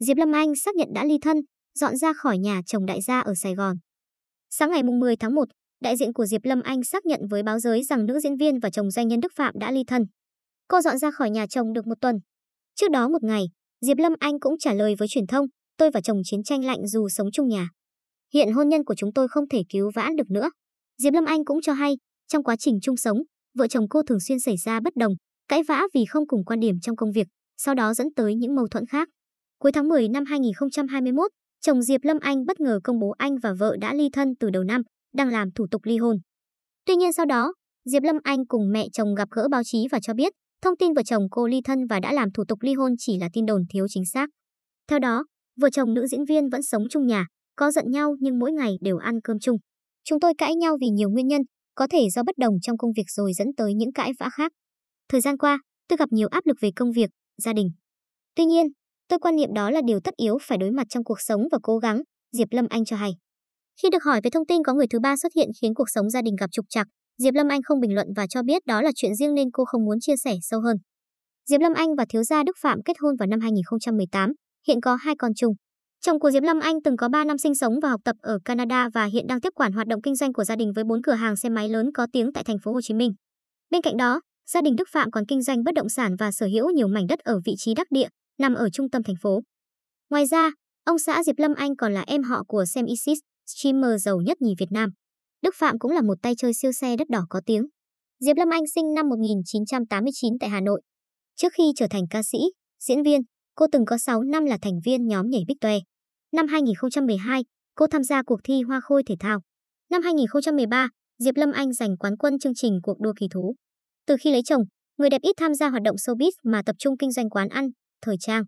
Diệp Lâm Anh xác nhận đã ly thân, dọn ra khỏi nhà chồng đại gia ở Sài Gòn. Sáng ngày 10 tháng 1, đại diện của Diệp Lâm Anh xác nhận với báo giới rằng nữ diễn viên và chồng doanh nhân Đức Phạm đã ly thân. Cô dọn ra khỏi nhà chồng được một tuần. Trước đó một ngày, Diệp Lâm Anh cũng trả lời với truyền thông, tôi và chồng chiến tranh lạnh dù sống chung nhà. Hiện hôn nhân của chúng tôi không thể cứu vãn được nữa. Diệp Lâm Anh cũng cho hay, trong quá trình chung sống, vợ chồng cô thường xuyên xảy ra bất đồng, cãi vã vì không cùng quan điểm trong công việc, sau đó dẫn tới những mâu thuẫn khác. Cuối tháng 10 năm 2021, chồng Diệp Lâm Anh bất ngờ công bố anh và vợ đã ly thân từ đầu năm, đang làm thủ tục ly hôn. Tuy nhiên sau đó, Diệp Lâm Anh cùng mẹ chồng gặp gỡ báo chí và cho biết, thông tin vợ chồng cô ly thân và đã làm thủ tục ly hôn chỉ là tin đồn thiếu chính xác. Theo đó, vợ chồng nữ diễn viên vẫn sống chung nhà, có giận nhau nhưng mỗi ngày đều ăn cơm chung. Chúng tôi cãi nhau vì nhiều nguyên nhân, có thể do bất đồng trong công việc rồi dẫn tới những cãi vã khác. Thời gian qua, tôi gặp nhiều áp lực về công việc, gia đình. Tuy nhiên, tôi quan niệm đó là điều tất yếu phải đối mặt trong cuộc sống và cố gắng, Diệp Lâm Anh cho hay. Khi được hỏi về thông tin có người thứ ba xuất hiện khiến cuộc sống gia đình gặp trục trặc, Diệp Lâm Anh không bình luận và cho biết đó là chuyện riêng nên cô không muốn chia sẻ sâu hơn. Diệp Lâm Anh và thiếu gia Đức Phạm kết hôn vào năm 2018, hiện có hai con chung. Chồng của Diệp Lâm Anh từng có 3 năm sinh sống và học tập ở Canada và hiện đang tiếp quản hoạt động kinh doanh của gia đình với 4 cửa hàng xe máy lớn có tiếng tại thành phố Hồ Chí Minh. Bên cạnh đó, gia đình Đức Phạm còn kinh doanh bất động sản và sở hữu nhiều mảnh đất ở vị trí đắc địa, nằm ở trung tâm thành phố. Ngoài ra, ông xã Diệp Lâm Anh còn là em họ của Sam Isis, streamer giàu nhất nhì Việt Nam. Đức Phạm cũng là một tay chơi siêu xe đất đỏ có tiếng. Diệp Lâm Anh sinh năm 1989 tại Hà Nội. Trước khi trở thành ca sĩ, diễn viên, cô từng có 6 năm là thành viên nhóm nhảy Big Toe. Năm 2012, cô tham gia cuộc thi Hoa Khôi thể thao. Năm 2013, Diệp Lâm Anh giành quán quân chương trình cuộc đua kỳ thú. Từ khi lấy chồng, người đẹp ít tham gia hoạt động showbiz mà tập trung kinh doanh quán ăn, thời trang.